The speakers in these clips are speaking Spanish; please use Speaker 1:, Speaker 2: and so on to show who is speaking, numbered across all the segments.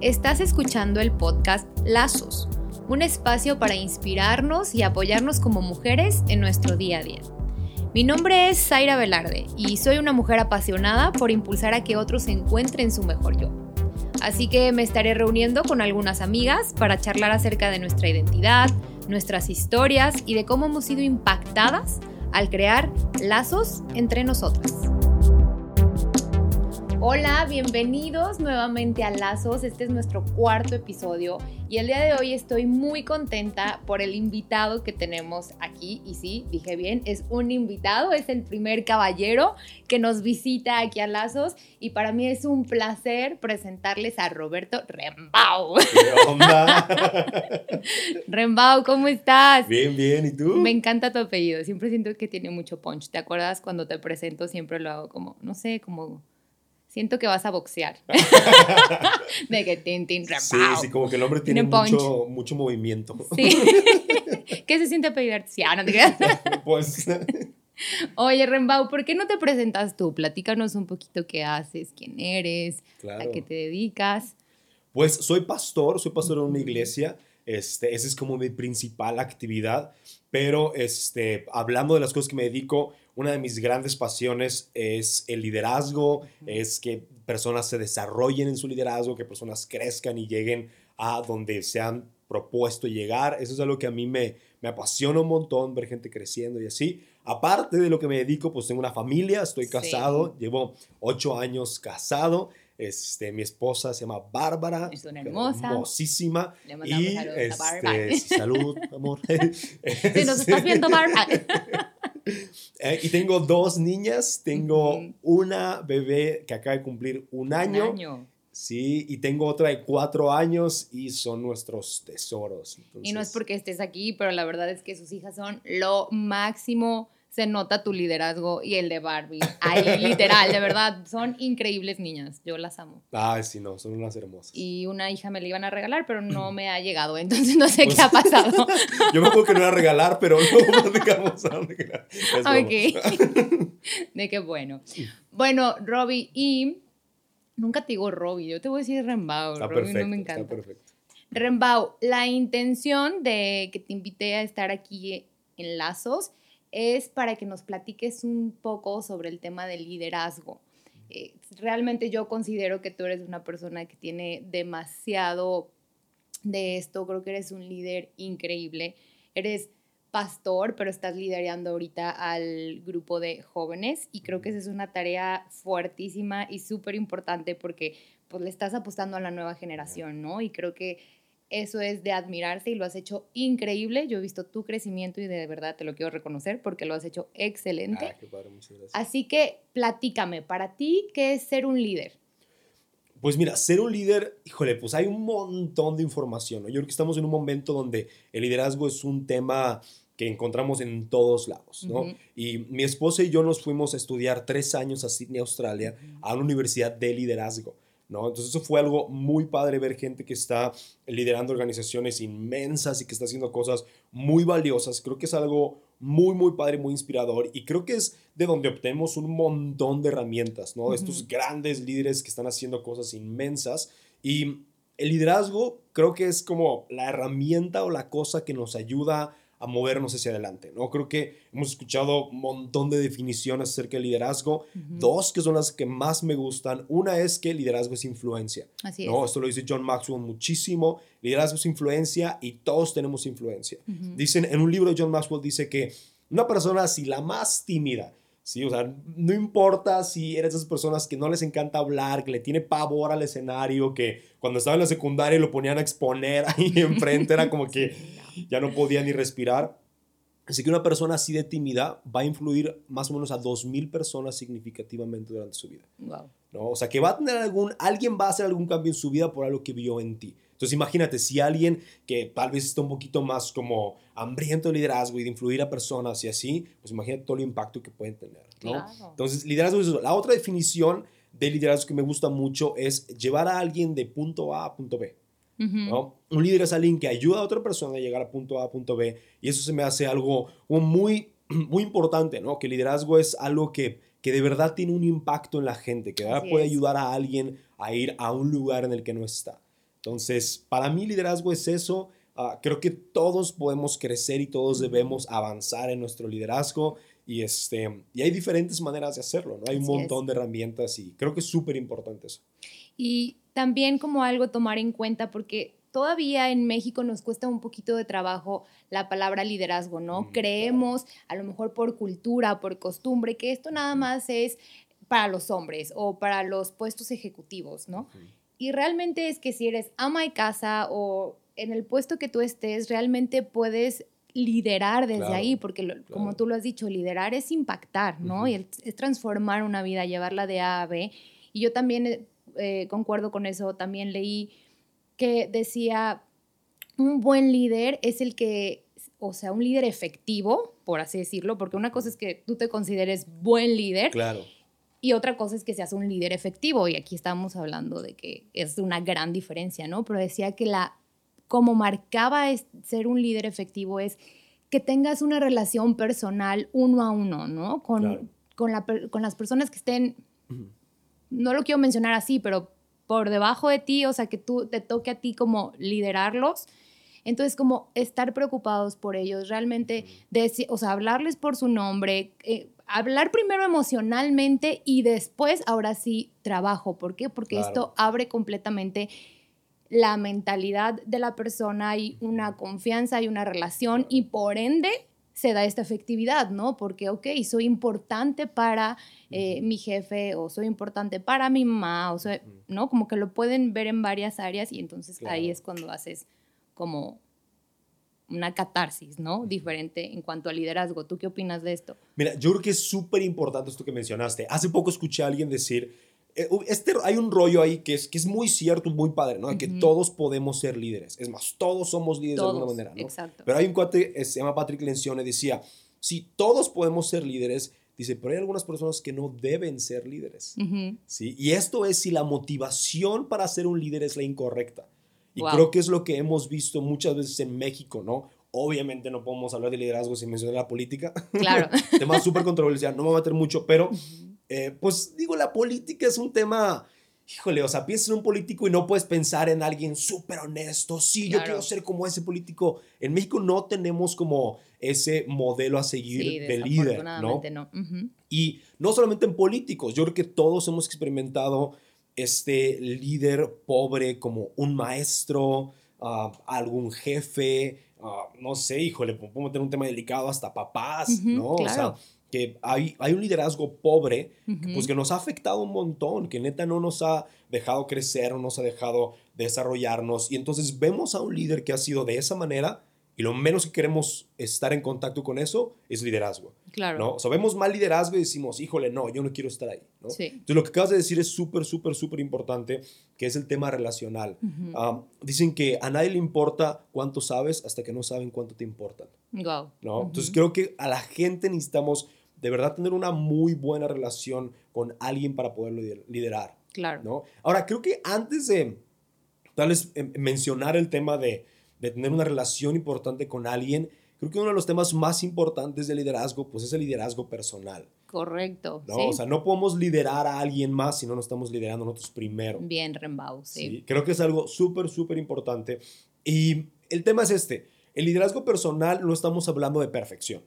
Speaker 1: Estás escuchando el podcast Lazos, un espacio para inspirarnos y apoyarnos como mujeres en nuestro día a día. Mi nombre es Zaira Velarde y soy una mujer apasionada por impulsar a que otros encuentren su mejor yo. Así que me estaré reuniendo con algunas amigas para charlar acerca de nuestra identidad, nuestras historias y de cómo hemos sido impactadas al crear lazos entre nosotras. Hola, bienvenidos nuevamente a Lazos. Este es nuestro cuarto episodio y el día de hoy estoy muy contenta por el invitado que tenemos aquí. Y sí, dije bien, es un invitado, es el primer caballero que nos visita aquí a Lazos y para mí es un placer presentarles a Roberto Rembau.
Speaker 2: ¿Qué onda?
Speaker 1: Rembau, ¿cómo estás?
Speaker 2: Bien, bien, ¿y tú?
Speaker 1: Me encanta tu apellido, siempre siento que tiene mucho punch. ¿Te acuerdas cuando te presento? Siempre lo hago como, no sé, como siento que vas a boxear. de que tin, tin,
Speaker 2: Sí, sí, como que el hombre tiene, mucho, mucho movimiento.
Speaker 1: Sí. ¿Qué se siente pedir? Sí, ah, no te creas.
Speaker 2: pues,
Speaker 1: Oye, Rembau, ¿por qué no te presentas tú? Platícanos un poquito qué haces, quién eres,
Speaker 2: claro.
Speaker 1: a qué te dedicas.
Speaker 2: Pues soy pastor, soy pastor en una iglesia. Este, esa es como mi principal actividad. Pero este, hablando de las cosas que me dedico, una de mis grandes pasiones es el liderazgo, es que personas se desarrollen en su liderazgo, que personas crezcan y lleguen a donde se han propuesto llegar. Eso es algo que a mí me, me apasiona un montón, ver gente creciendo y así. Aparte de lo que me dedico, pues tengo una familia, estoy
Speaker 1: Sí.
Speaker 2: casado, llevo ocho años casado. Este, mi esposa se llama Bárbara.
Speaker 1: Es una hermosa.
Speaker 2: Hermosísima.
Speaker 1: Le mandamos
Speaker 2: Y
Speaker 1: saludos a
Speaker 2: este,
Speaker 1: Bárbara.
Speaker 2: sí, salud, amor.
Speaker 1: Si nos estás viendo, Bárbara.
Speaker 2: Eh, y tengo dos niñas. Tengo una bebé que acaba de cumplir un año.
Speaker 1: Un año.
Speaker 2: Sí, y tengo otra de cuatro años y son nuestros tesoros.
Speaker 1: Y no es porque estés aquí, pero la verdad es que sus hijas son lo máximo. Se nota tu liderazgo y el de Barbie. Ahí, literal, de verdad, son increíbles niñas. Yo las amo.
Speaker 2: Ay, sí, no, son unas hermosas.
Speaker 1: Y una hija me la iban a regalar, pero no me ha llegado, entonces no sé
Speaker 2: Pues-
Speaker 1: qué ha pasado.
Speaker 2: Yo me acuerdo que no era regalar, pero no platicamos a regalar.
Speaker 1: Ok. De qué bueno. Bueno, Robbie, y nunca te digo Robbie, yo te voy a decir Rembau.
Speaker 2: Está
Speaker 1: Robbie
Speaker 2: perfecto,
Speaker 1: no me
Speaker 2: está
Speaker 1: encanta.
Speaker 2: perfecto.
Speaker 1: Rembau, la intención de que te invité a estar aquí en Lazos es para que nos platiques un poco sobre el tema del liderazgo. Eh, realmente yo considero que tú eres una persona que tiene demasiado de esto, creo que eres un líder increíble, eres pastor, pero estás liderando ahorita al grupo de jóvenes y creo que esa es una tarea fuertísima y súper importante porque pues le estás apostando a la nueva generación, ¿no? Y creo que eso es de admirarse y lo has hecho increíble. Yo he visto tu crecimiento y de verdad te lo quiero reconocer porque lo has hecho excelente.
Speaker 2: Ah, qué padre, muchas gracias.
Speaker 1: Así que platícame, para ti, ¿qué es ser un líder?
Speaker 2: Pues mira, ser un líder, híjole, pues hay un montón de información. ¿no? Yo creo que estamos en un momento donde el liderazgo es un tema que encontramos en todos lados, ¿no? Y mi esposa y yo nos fuimos a estudiar tres años a Sydney, Australia, a una universidad de liderazgo, ¿no? Entonces eso fue algo muy padre ver gente que está liderando organizaciones inmensas y que está haciendo cosas muy valiosas. Creo que es algo muy, muy padre, muy inspirador y creo que es de donde obtenemos un montón de herramientas, ¿no?
Speaker 1: Ujú.
Speaker 2: Estos grandes líderes que están haciendo cosas inmensas y el liderazgo creo que es como la herramienta o la cosa que nos ayuda a movernos hacia adelante, ¿no? Creo que hemos escuchado un montón de definiciones acerca del liderazgo, dos que son las que más me gustan. Una es que el liderazgo es influencia,
Speaker 1: Así
Speaker 2: ¿no?
Speaker 1: es.
Speaker 2: Esto lo dice John Maxwell muchísimo. Liderazgo es influencia y todos tenemos influencia. Dicen, en un libro de John Maxwell dice que una persona así, la más tímida, ¿sí? O sea, no importa si eres de esas personas que no les encanta hablar, que le tiene pavor al escenario, que cuando estaba en la secundaria lo ponían a exponer ahí enfrente, era como que ya no podía ni respirar. Así que una persona así de tímida va a influir más o menos a 2.000 personas significativamente durante su vida.
Speaker 1: Wow.
Speaker 2: ¿no? O sea, que va a tener algún, alguien va a hacer algún cambio en su vida por algo que vio en ti. Entonces imagínate, si alguien que tal vez está un poquito más como hambriento de liderazgo y de influir a personas y así, pues imagínate todo el impacto que pueden tener, ¿no?
Speaker 1: Claro.
Speaker 2: Entonces, liderazgo es eso. La otra definición de liderazgo que me gusta mucho es llevar a alguien de punto A a punto B. ¿no? Un líder es alguien que ayuda a otra persona a llegar a punto A a punto B y eso se me hace algo muy, muy importante, ¿no? Que el liderazgo es algo que, que de verdad tiene un impacto en la gente, que de verdad puede
Speaker 1: es.
Speaker 2: ayudar a alguien a ir a un lugar en el que no está. Entonces, para mí liderazgo es eso. Ah, creo que todos podemos crecer y todos debemos avanzar en nuestro liderazgo y, este, y hay diferentes maneras de hacerlo, ¿no? Hay un montón de herramientas y creo que es súper importante eso.
Speaker 1: Y también como algo tomar en cuenta, porque todavía en México nos cuesta un poquito de trabajo la palabra liderazgo, ¿no? Creemos, a lo mejor por cultura, por costumbre, que esto nada más es para los hombres o para los puestos ejecutivos, ¿no? Y realmente es que si eres ama de casa o en el puesto que tú estés, realmente puedes liderar desde ahí, porque como tú lo has dicho, liderar es impactar, ¿no? Y es transformar una vida, llevarla de A a B. Y yo también eh, eh, concuerdo con eso, también leí que decía, un buen líder es el que, o sea, un líder efectivo, por así decirlo, porque una cosa es que tú te consideres buen líder.
Speaker 2: Claro.
Speaker 1: Y otra cosa es que seas un líder efectivo, y aquí estamos hablando de que es una gran diferencia, ¿no? Pero decía que la, como marcaba ser un líder efectivo es que tengas una relación personal uno a uno, ¿no? Con, con, con las personas que estén, no lo quiero mencionar así, pero por debajo de ti, o sea, que tú te toque a ti como liderarlos. Entonces, como estar preocupados por ellos, realmente, o sea, hablarles por su nombre, eh, hablar primero emocionalmente y después, ahora sí, trabajo. ¿Por qué? Porque esto abre completamente la mentalidad de la persona y una confianza y una relación y por ende se da esta efectividad, ¿no? Porque, ok, soy importante para eh, mi jefe o soy importante para mi mamá, o sea, ¿no? Como que lo pueden ver en varias áreas y entonces ahí es cuando haces como una catarsis, ¿no? Diferente en cuanto al liderazgo. ¿Tú qué opinas de esto?
Speaker 2: Mira, yo creo que es súper importante esto que mencionaste. Hace poco escuché a alguien decir, eh, este, hay un rollo ahí que es, que es muy cierto, muy padre, ¿no? Que todos podemos ser líderes. Es más, todos somos líderes de alguna manera, ¿no?
Speaker 1: Exacto.
Speaker 2: Pero hay un cuate, eh, se llama Patrick Lencioni, decía, si todos podemos ser líderes, dice, pero hay algunas personas que no deben ser líderes, ¿sí? Y esto es si la motivación para ser un líder es la incorrecta. Y creo que es lo que hemos visto muchas veces en México, ¿no? Obviamente no podemos hablar de liderazgo sin mencionar la política.
Speaker 1: Claro.
Speaker 2: Tema súper controversial, no me voy a meter mucho, pero eh, pues digo, la política es un tema, híjole, o sea, piensas en un político y no puedes pensar en alguien súper honesto, sí, yo quiero ser como ese político. En México no tenemos como ese modelo a seguir de líder, ¿no?
Speaker 1: no.
Speaker 2: Y no solamente en políticos, yo creo que todos hemos experimentado este líder pobre como un maestro, ah, algún jefe, ah, no sé, híjole, podemos tener un tema delicado hasta papás, ¿no? O sea, que hay, hay un liderazgo pobre, pues que nos ha afectado un montón, que neta no nos ha dejado crecer, no nos ha dejado desarrollarnos. Y entonces vemos a un líder que ha sido de esa manera y lo menos que queremos estar en contacto con eso es liderazgo.
Speaker 1: Claro.
Speaker 2: ¿no? O sea, vemos mal liderazgo y decimos, híjole, no, yo no quiero estar ahí. ¿no?
Speaker 1: Sí.
Speaker 2: Entonces, lo que acabas de decir es súper, súper, súper importante, que es el tema relacional. dicen que a nadie le importa cuánto sabes hasta que no saben cuánto te importan.
Speaker 1: Wow.
Speaker 2: ¿no? Entonces, creo que a la gente necesitamos de verdad tener una muy buena relación con alguien para poderlo liderar.
Speaker 1: Claro.
Speaker 2: ¿no? Ahora, creo que antes de tal vez em, mencionar el tema de de tener una relación importante con alguien, creo que uno de los temas más importantes del liderazgo, pues es el liderazgo personal.
Speaker 1: Correcto.
Speaker 2: ¿no? O sea, no podemos liderar a alguien más si no nos estamos liderando nosotros primero.
Speaker 1: Bien, Rembau, sí.
Speaker 2: Creo que es algo súper, súper importante. Y el tema es este. El liderazgo personal no estamos hablando de perfección,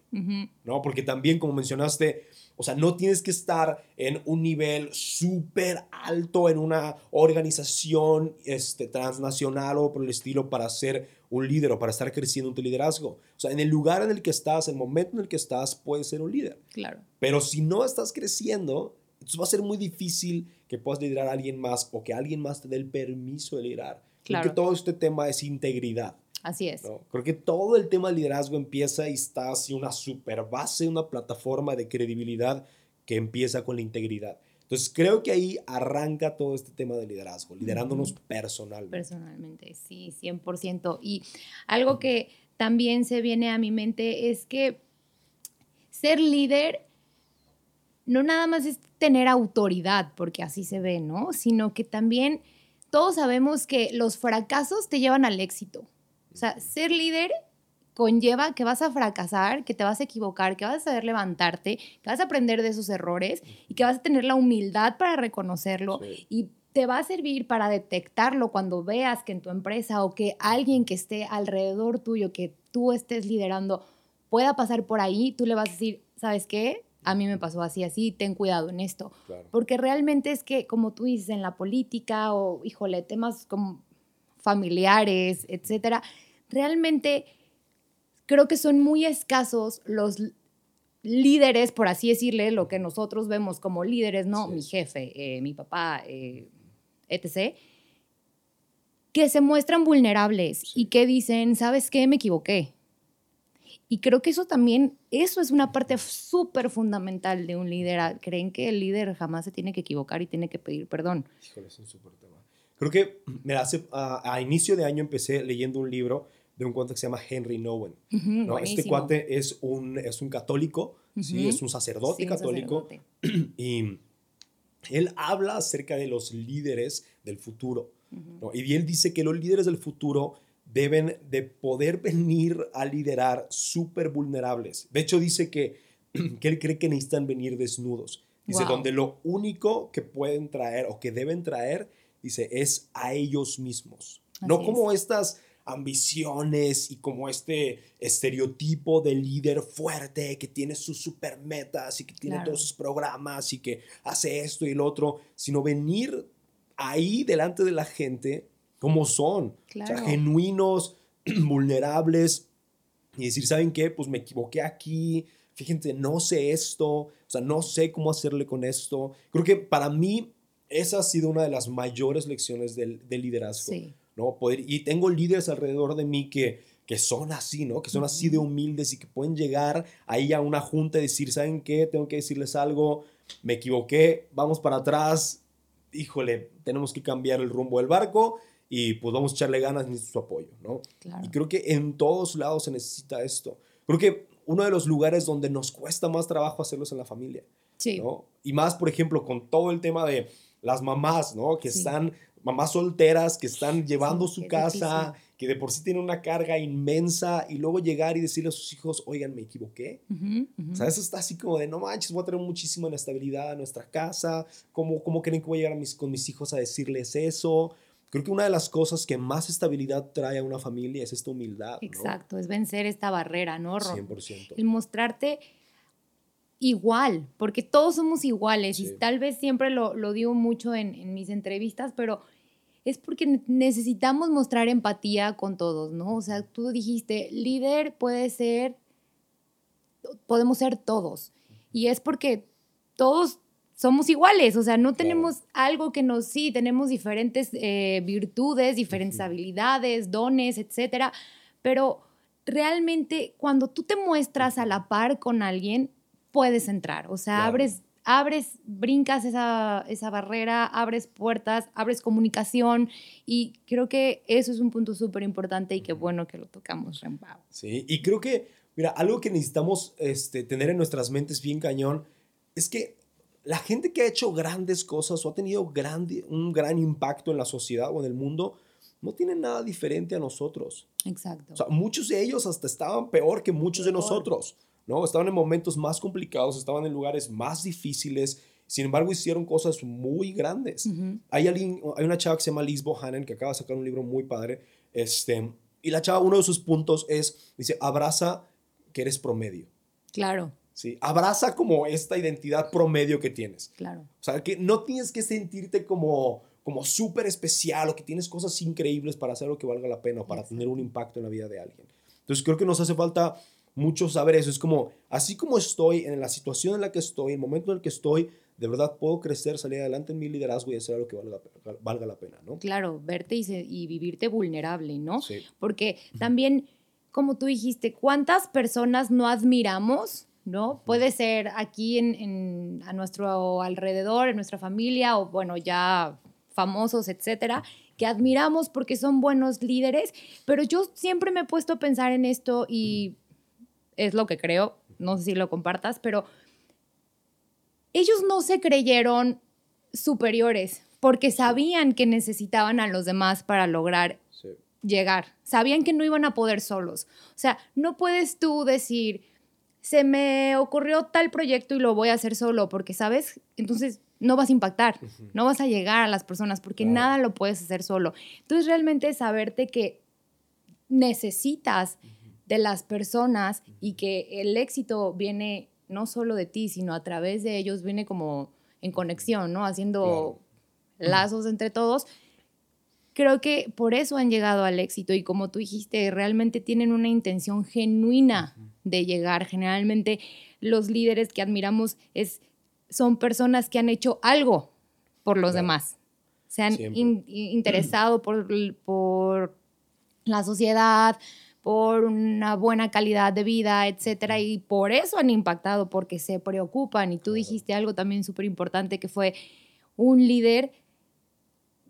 Speaker 2: ¿no? Porque también, como mencionaste, o sea, no tienes que estar en un nivel súper alto en una organización este, transnacional o por el estilo para ser un líder o para estar creciendo en tu liderazgo. O sea, en el lugar en el que estás, el momento en el que estás, puedes ser un líder.
Speaker 1: Claro.
Speaker 2: Pero si no estás creciendo, entonces va a ser muy difícil que puedas liderar a alguien más o que alguien más te dé el permiso de liderar. Claro. Creo que todo este tema es integridad.
Speaker 1: Así es.
Speaker 2: Creo que todo el tema de liderazgo empieza y está así una super base, una plataforma de credibilidad que empieza con la integridad. Entonces creo que ahí arranca todo este tema de liderazgo, liderándonos personalmente.
Speaker 1: Personalmente, sí, 100%. Y algo que también se viene a mi mente es que ser líder no nada más es tener autoridad, porque así se ve, ¿no? Sino que también todos sabemos que los fracasos te llevan al éxito. O sea, ser líder conlleva que vas a fracasar, que te vas a equivocar, que vas a saber levantarte, que vas a aprender de esos errores y que vas a tener la humildad para reconocerlo y te va a servir para detectarlo cuando veas que en tu empresa o que alguien que esté alrededor tuyo, que tú estés liderando, pueda pasar por ahí, tú le vas a decir, ¿sabes qué? A mí me pasó así, así, ten cuidado en esto. Porque realmente es que, como tú dices, en la política o, híjole, temas como familiares, etcétera, realmente creo que son muy escasos los líderes, por así decirle, lo que nosotros vemos como líderes, ¿no? Mi jefe, eh, mi papá, eh, etc., que se muestran vulnerables y que dicen, ¿sabes qué? Me equivoqué. Y creo que eso también, eso es una parte súper fundamental de un líder. Creen que el líder jamás se tiene que equivocar y tiene que pedir perdón.
Speaker 2: Híjole, es un súper tema. Creo que, me hace, a, inicio de año empecé leyendo un libro de un cuate que se llama Henry Nowen. ¿no? Este cuate es un, es un católico, ¿sí? es un sacerdote católico. Y él habla acerca de los líderes del futuro. Y él dice que los líderes del futuro deben de poder venir a liderar súper vulnerables. De hecho, dice que, que él cree que necesitan venir desnudos. Dice, donde lo único que pueden traer o que deben traer, dice, es a ellos mismos. no como estas ambiciones y como este estereotipo de líder fuerte que tiene sus super metas y que tiene todos sus programas y que hace esto y el otro, sino venir ahí delante de la gente como son, o sea, genuinos, vulnerables y decir, ¿saben qué? Pues me equivoqué aquí, fíjense, no sé esto, o sea, no sé cómo hacerle con esto. Creo que para mí esa ha sido una de las mayores lecciones del, del liderazgo. Sí. ¿No? Poder, y tengo líderes alrededor de mí que, que son así, ¿no? Que son así de humildes y que pueden llegar ahí a una junta y decir, ¿saben qué? Tengo que decirles algo, me equivoqué, vamos para atrás, híjole, tenemos que cambiar el rumbo del barco y pues vamos a echarle ganas y su apoyo, ¿no? Y creo que en todos lados se necesita esto. Creo que uno de los lugares donde nos cuesta más trabajo hacerlo es en la familia. Sí. ¿no? Y más, por ejemplo, con todo el tema de las mamás, ¿no? Que están mamás solteras que están llevando su casa, que de por sí tienen una carga inmensa y luego llegar y decirle a sus hijos, oigan, me equivoqué. O sea, eso está así como de, no manches, voy a tener muchísima inestabilidad en nuestra casa, ¿cómo, cómo creen que voy a llegar a mis, con mis hijos a decirles eso? Creo que una de las cosas que más estabilidad trae a una familia es esta humildad.
Speaker 1: Exacto, es vencer esta barrera, ¿no?
Speaker 2: 100%.
Speaker 1: El mostrarte igual, porque todos somos iguales y tal vez siempre lo, lo digo mucho en, en, mis entrevistas, pero es porque necesitamos mostrar empatía con todos, ¿no? O sea, tú dijiste, líder puede ser, podemos ser todos. Y es porque todos somos iguales, o sea, no tenemos algo que nos, sí, tenemos diferentes eh, virtudes, diferentes habilidades, dones, etcétera, pero realmente cuando tú te muestras a la par con alguien, puedes entrar, o sea, abres, abres, brincas esa, esa barrera, abres puertas, abres comunicación y creo que eso es un punto súper importante y qué bueno que lo tocamos, Rempao.
Speaker 2: Sí, y creo que, mira, algo que necesitamos este, tener en nuestras mentes bien cañón es que la gente que ha hecho grandes cosas o ha tenido grande, un gran impacto en la sociedad o en el mundo, no tiene nada diferente a nosotros.
Speaker 1: Exacto.
Speaker 2: O sea, muchos de ellos hasta estaban peor que muchos de nosotros. ¿No? Estaban en momentos más complicados, estaban en lugares más difíciles, sin embargo hicieron cosas muy grandes. hay, alguien, hay una chava que se llama Liz Bohannon que acaba de sacar un libro muy padre, este, y la chava, uno de sus puntos es, dice, abraza que eres promedio.
Speaker 1: Claro.
Speaker 2: Sí, abraza como esta identidad promedio que tienes.
Speaker 1: Claro.
Speaker 2: O sea, que no tienes que sentirte como como súper especial o que tienes cosas increíbles para hacer lo que valga la pena o para tener un impacto en la vida de alguien. Entonces creo que nos hace falta mucho saber eso. Es como, así como estoy en la situación en la que estoy, en el momento en el que estoy, de verdad puedo crecer, salir adelante en mi liderazgo y hacer lo que valga, valga la pena, ¿no?
Speaker 1: Claro, verte y, y vivirte vulnerable, ¿no? Sí. Porque también, como tú dijiste, ¿cuántas personas no admiramos? ¿No? Puede ser aquí en, en, a nuestro alrededor, en nuestra familia, o bueno, ya famosos, etcétera, que admiramos porque son buenos líderes, pero yo siempre me he puesto a pensar en esto y es lo que creo, no sé si lo compartas, pero ellos no se creyeron superiores porque sabían que necesitaban a los demás para lograr llegar, sabían que no iban a poder solos. O sea, no puedes tú decir, se me ocurrió tal proyecto y lo voy a hacer solo, porque, ¿sabes? Entonces, no vas a impactar, no vas a llegar a las personas porque nada lo puedes hacer solo. Entonces realmente saberte que necesitas de las personas y que el éxito viene no solo de ti, sino a través de ellos, viene como en conexión, ¿no? Haciendo lazos entre todos. Creo que por eso han llegado al éxito y como tú dijiste, realmente tienen una intención genuina de llegar. Generalmente los líderes que admiramos es, son personas que han hecho algo por los demás. Se han interesado por, por la sociedad, por una buena calidad de vida, etcétera, y por eso han impactado, porque se preocupan. Y tú dijiste algo también súper importante que fue un líder,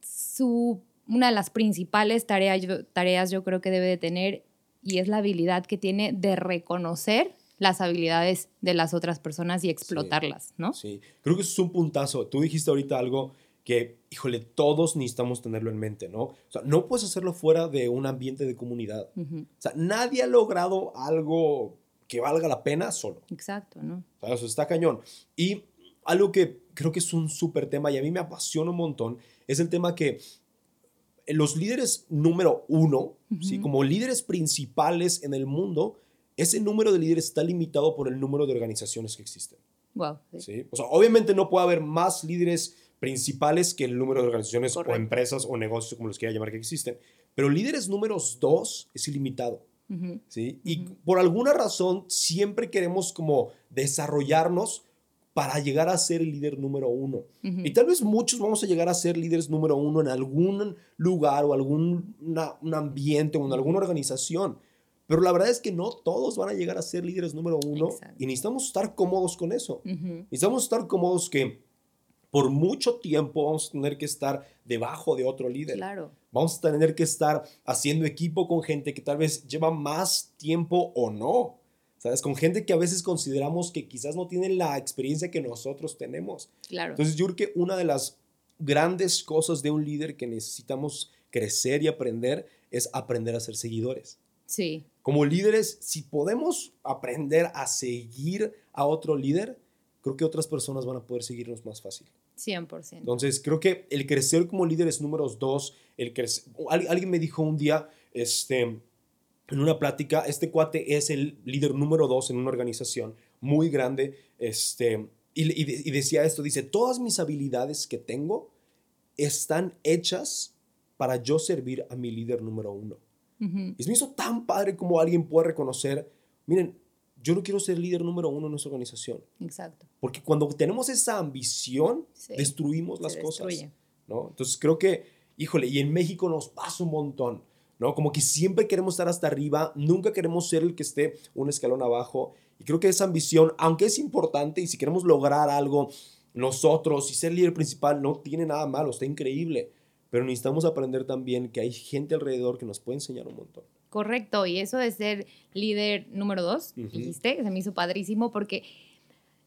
Speaker 1: su, una de las principales tareas yo, tareas yo creo que debe de tener, y es la habilidad que tiene de reconocer las habilidades de las otras personas y explotarlas, ¿no?
Speaker 2: Sí, creo que eso es un puntazo. Tú dijiste ahorita algo que, híjole, todos necesitamos tenerlo en mente, ¿no? O sea, no puedes hacerlo fuera de un ambiente de comunidad. O sea, nadie ha logrado algo que valga la pena solo.
Speaker 1: Exacto, ¿no?
Speaker 2: O sea, eso está cañón. Y algo que creo que es un súper tema y a mí me apasiona un montón es el tema que los líderes número uno, ¿sí? como líderes principales en el mundo, ese número de líderes está limitado por el número de organizaciones que existen.
Speaker 1: Wow.
Speaker 2: ¿sí? O sea, obviamente no puede haber más líderes principales que el número de organizaciones o empresas o negocios, como los quiera llamar, que existen. Pero líderes números dos es ilimitado. ¿sí? Y por alguna razón siempre queremos como desarrollarnos para llegar a ser el líder número uno. Y tal vez muchos vamos a llegar a ser líderes número uno en algún lugar o algún un ambiente o en alguna organización. Pero la verdad es que no todos van a llegar a ser líderes número uno y necesitamos estar cómodos con eso. Necesitamos estar cómodos que por mucho tiempo vamos a tener que estar debajo de otro líder.
Speaker 1: Claro.
Speaker 2: Vamos a tener que estar haciendo equipo con gente que tal vez lleva más tiempo o no. ¿Sabes? Con gente que a veces consideramos que quizás no tiene la experiencia que nosotros tenemos.
Speaker 1: Claro.
Speaker 2: Entonces yo creo que una de las grandes cosas de un líder que necesitamos crecer y aprender es aprender a ser seguidores.
Speaker 1: Sí.
Speaker 2: Como líderes, si podemos aprender a seguir a otro líder, creo que otras personas van a poder seguirnos más fácil.
Speaker 1: 100%.
Speaker 2: Entonces, creo que el crecer como líderes números dos, el crecer, alguien me dijo un día, este, en una plática, este cuate es el líder número dos en una organización muy grande, este, y, y, decía esto, dice, todas mis habilidades que tengo están hechas para yo servir a mi líder número uno. Y se me hizo tan padre como alguien puede reconocer, miren, yo no quiero ser líder número uno en nuestra organización.
Speaker 1: Exacto.
Speaker 2: Porque cuando tenemos esa ambición, destruimos las cosas. ¿no? Entonces creo que, híjole, y en México nos pasa un montón. ¿no? Como que siempre queremos estar hasta arriba, nunca queremos ser el que esté un escalón abajo. Y creo que esa ambición, aunque es importante y si queremos lograr algo nosotros y ser líder principal, no tiene nada malo, está increíble. Pero necesitamos aprender también que hay gente alrededor que nos puede enseñar un montón.
Speaker 1: Correcto, y eso de ser líder número dos, dijiste, se me hizo padrísimo porque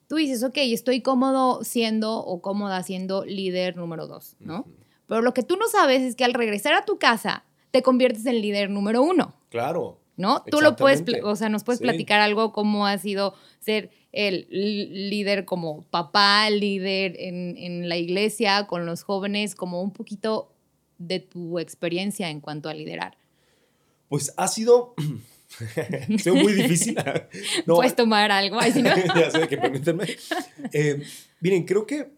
Speaker 1: tú dices, ok, estoy cómodo siendo o cómoda siendo líder número dos, ¿no? Pero lo que tú no sabes es que al regresar a tu casa te conviertes en líder número uno.
Speaker 2: Claro.
Speaker 1: ¿No? Tú lo puedes, o sea, nos puedes platicar algo cómo ha sido ser el líder como papá, líder en, en la iglesia, con los jóvenes, como un poquito de tu experiencia en cuanto a liderar.
Speaker 2: Pues ha sido... muy difícil.
Speaker 1: No, Puedes tomar algo. Ahí, ¿no?
Speaker 2: ya sé, que permítanme. Eh, miren, creo que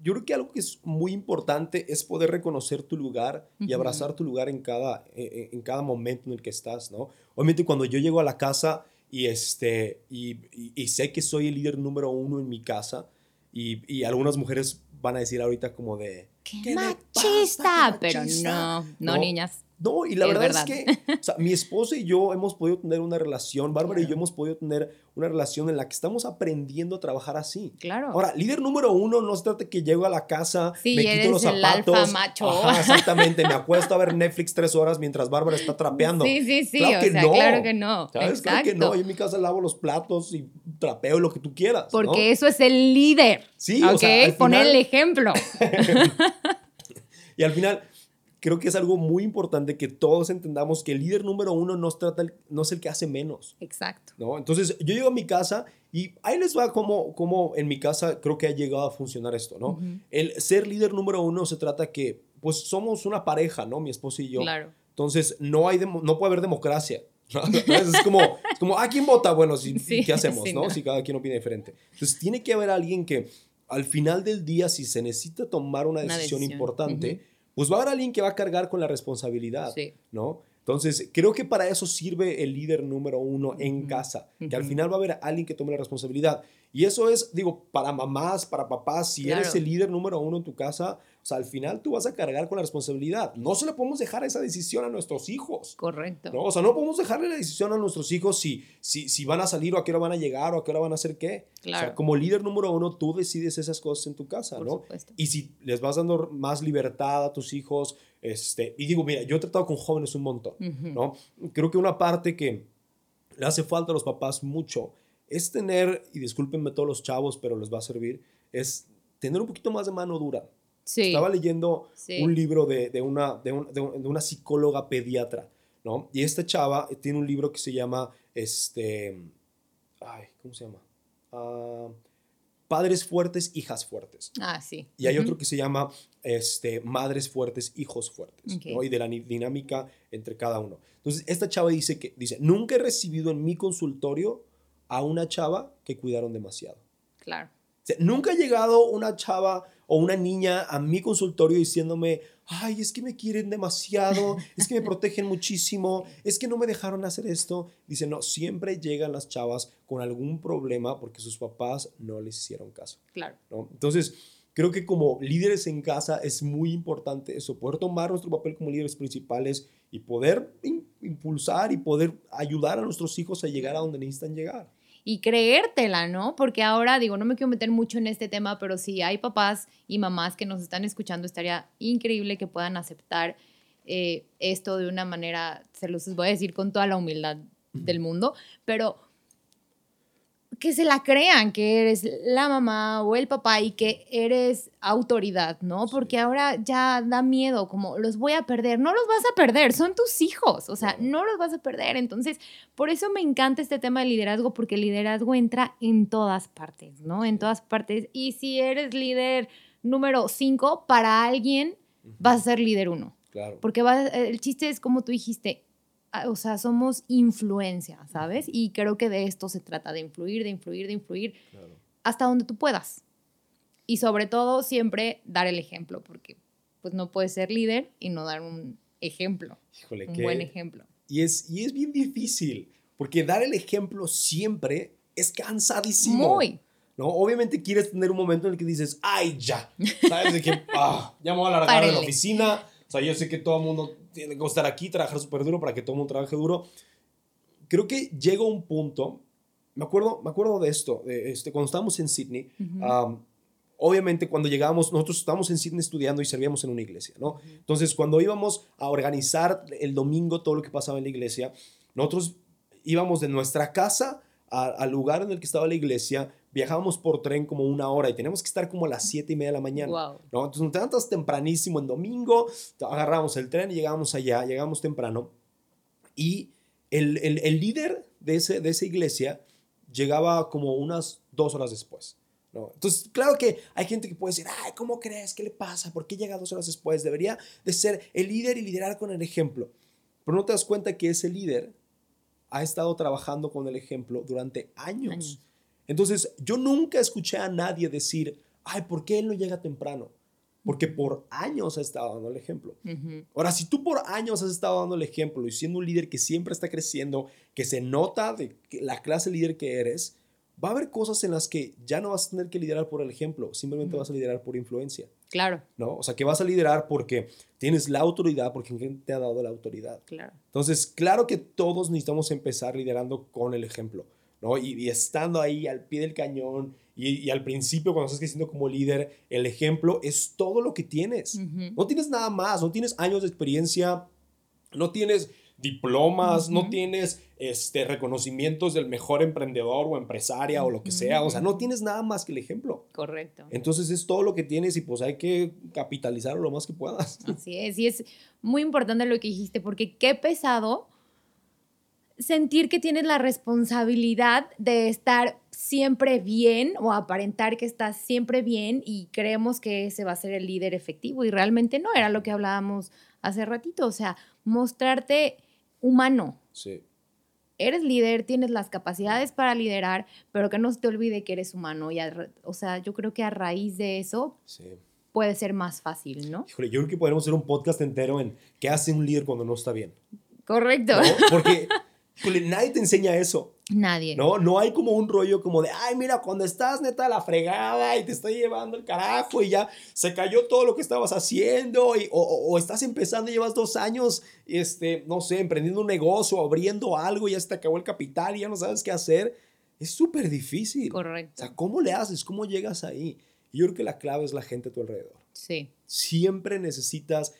Speaker 2: yo creo que algo que es muy importante es poder reconocer tu lugar y abrazar tu lugar en cada, en, cada momento en el que estás, ¿no? Obviamente cuando yo llego a la casa y, este, y, y, sé que soy el líder número uno en mi casa y, y algunas mujeres van a decir ahorita como de...
Speaker 1: ¡Qué, machista! Pero no, no, niñas.
Speaker 2: No, y la verdad, es que o sea, mi esposa y yo hemos podido tener una relación, Bárbara y yo hemos podido tener una relación en la que estamos aprendiendo a trabajar así.
Speaker 1: Claro.
Speaker 2: Ahora, líder número uno, no se trata que llego a la casa, me quito los zapatos.
Speaker 1: El alfa macho.
Speaker 2: exactamente, me acuesto a ver Netflix tres horas mientras Bárbara está trapeando.
Speaker 1: Sí, sí, sí. Claro que no. Claro que no.
Speaker 2: ¿Sabes? Claro que no. Yo en mi casa lavo los platos y trapeo lo que tú quieras.
Speaker 1: Porque eso es el líder. Sí, o sea, Poner el ejemplo.
Speaker 2: y al final creo que es algo muy importante que todos entendamos que el líder número uno no, trata no es el que hace menos.
Speaker 1: Exacto.
Speaker 2: ¿no? Entonces, yo llego a mi casa y ahí les va como, como en mi casa creo que ha llegado a funcionar esto, ¿no? El ser líder número uno se trata que, pues, somos una pareja, ¿no? Mi esposo y yo.
Speaker 1: Claro.
Speaker 2: Entonces, no, hay no puede haber democracia. Es como, es como, ¿a quién vota? Bueno, si, ¿qué hacemos, no? Si cada quien opina diferente. Entonces, tiene que haber alguien que al final del día, si se necesita tomar una decisión, importante, pues va a haber alguien que va a cargar con la responsabilidad, ¿no? Entonces, creo que para eso sirve el líder número uno en casa, que al final va a haber alguien que tome la responsabilidad. Y eso es, digo, para mamás, para papás, si eres el líder número uno en tu casa, o sea, al final tú vas a cargar con la responsabilidad. No se le podemos dejar esa decisión a nuestros hijos.
Speaker 1: Correcto.
Speaker 2: ¿no? O sea, no podemos dejarle la decisión a nuestros hijos si, si, si van a salir o a qué hora van a llegar o a qué hora van a hacer qué. Claro. O sea, como líder número uno, tú decides esas cosas en tu casa, Por ¿no? Supuesto. Y si les vas dando más libertad a tus hijos, este, y digo, mira, yo he tratado con jóvenes un montón, ¿no? Creo que una parte que le hace falta a los papás mucho es tener, y discúlpenme todos los chavos, pero les va a servir, es tener un poquito más de mano dura. Estaba leyendo un libro de, de, una, de, de, una psicóloga pediatra, ¿no? Y esta chava tiene un libro que se llama, este, ay, ¿cómo se llama? Ah, Padres fuertes, hijas fuertes.
Speaker 1: Ah, sí.
Speaker 2: Y hay otro que se llama este, Madres fuertes, hijos fuertes, ¿no? Y de la dinámica entre cada uno. Entonces, esta chava dice que, dice, nunca he recibido en mi consultorio a una chava que cuidaron demasiado.
Speaker 1: Claro.
Speaker 2: nunca ha llegado una chava o una niña a mi consultorio diciéndome, ay, es que me quieren demasiado, es que me protegen muchísimo, es que no me dejaron hacer esto. Dice, no, siempre llegan las chavas con algún problema porque sus papás no les hicieron caso.
Speaker 1: Claro.
Speaker 2: ¿no? Entonces, creo que como líderes en casa es muy importante eso, poder tomar nuestro papel como líderes principales y poder impulsar y poder ayudar a nuestros hijos a llegar a donde necesitan llegar
Speaker 1: y creértela, ¿no? Porque ahora, digo, no me quiero meter mucho en este tema, pero si hay papás y mamás que nos están escuchando, estaría increíble que puedan aceptar eh, esto de una manera, se los voy a decir con toda la humildad del mundo, pero que se la crean que eres la mamá o el papá y que eres autoridad, ¿no? Porque ahora ya da miedo, como los voy a perder. No los vas a perder, son tus hijos, o sea, no los vas a perder. Entonces, por eso me encanta este tema de liderazgo, porque el liderazgo entra en todas partes, ¿no? En todas partes. Y si eres líder número 5, para alguien vas a ser líder 1.
Speaker 2: Claro.
Speaker 1: Porque el chiste es, como tú dijiste, o sea, somos influencia, ¿sabes? Y creo que de esto se trata, de influir, de influir, de influir, hasta donde tú puedas. Y sobre todo, siempre dar el ejemplo, porque pues no puedes ser líder y no dar un ejemplo,
Speaker 2: Híjole,
Speaker 1: un buen ejemplo.
Speaker 2: Y es, y es bien difícil, porque dar el ejemplo siempre es cansadísimo. Muy. ¿no? Obviamente quieres tener un momento en el que dices, ay, ya, ¿sabes? De que, ah, ya me voy a largar de la oficina, o sea, yo sé que todo el mundo tiene que estar aquí, trabajar súper duro para que todo el mundo trabaje duro. Creo que llega un punto, me acuerdo, me acuerdo de esto, de este, cuando estábamos en Sydney, obviamente cuando llegábamos, nosotros estábamos en Sydney estudiando y servíamos en una iglesia, ¿no? Entonces, cuando íbamos a organizar el domingo todo lo que pasaba en la iglesia, nosotros íbamos de nuestra casa al lugar en el que estaba la iglesia, viajábamos por tren como una hora y teníamos que estar como a las siete y media de la mañana. ¿no? Entonces nos levantas tempranísimo en domingo, agarramos el tren y llegamos allá, llegamos temprano. Y el, el, el líder de, ese, de esa iglesia llegaba como unas dos horas después. ¿no? Entonces, claro que hay gente que puede decir, ay, ¿cómo crees? ¿Qué le pasa? ¿Por qué llega dos horas después? Debería de ser el líder y liderar con el ejemplo. Pero no te das cuenta que ese líder ha estado trabajando con el ejemplo durante años. Entonces, yo nunca escuché a nadie decir, ay, ¿por qué él no llega temprano? Porque por años ha estado dando el ejemplo. Ahora, si tú por años has estado dando el ejemplo y siendo un líder que siempre está creciendo, que se nota de la clase líder que eres, va a haber cosas en las que ya no vas a tener que liderar por el ejemplo, simplemente vas a liderar por influencia.
Speaker 1: Claro.
Speaker 2: ¿No? O sea, que vas a liderar porque tienes la autoridad, porque alguien te ha dado la autoridad.
Speaker 1: Claro.
Speaker 2: Entonces, claro que todos necesitamos empezar liderando con el ejemplo. ¿No? Y, estando ahí al pie del cañón y, al principio cuando estás creciendo como líder, el ejemplo es todo lo que tienes. No tienes nada más, no tienes años de experiencia, no tienes diplomas, no tienes este, reconocimientos del mejor emprendedor o empresaria o lo que sea. O sea, no tienes nada más que el ejemplo.
Speaker 1: Correcto.
Speaker 2: Entonces es todo lo que tienes y pues hay que capitalizarlo lo más que puedas.
Speaker 1: Así es, y es muy importante lo que dijiste, porque qué pesado sentir que tienes la responsabilidad de estar siempre bien o aparentar que estás siempre bien y creemos que ese va a ser el líder efectivo y realmente no, era lo que hablábamos hace ratito, o sea, mostrarte humano.
Speaker 2: Sí.
Speaker 1: Eres líder, tienes las capacidades para liderar, pero que no se te olvide que eres humano. Y a o sea, yo creo que a raíz de eso
Speaker 2: Sí.
Speaker 1: puede ser más fácil, ¿no?
Speaker 2: Híjole, yo creo que podemos hacer un podcast entero en qué hace un líder cuando no está bien.
Speaker 1: Correcto.
Speaker 2: ¿no? Porque nadie te enseña eso.
Speaker 1: Nadie.
Speaker 2: No, no hay como un rollo como de, ay, mira, cuando estás neta a la fregada y te estoy llevando el carajo y ya se cayó todo lo que estabas haciendo y, o, o- o estás empezando y llevas dos años, este, no sé, emprendiendo un negocio, abriendo algo y ya se te acabó el capital y ya no sabes qué hacer. Es súper difícil. O
Speaker 1: Correcto.
Speaker 2: sea, ¿cómo le haces? ¿Cómo llegas ahí? Y yo creo que la clave es la gente a tu alrededor.
Speaker 1: Sí.
Speaker 2: Siempre necesitas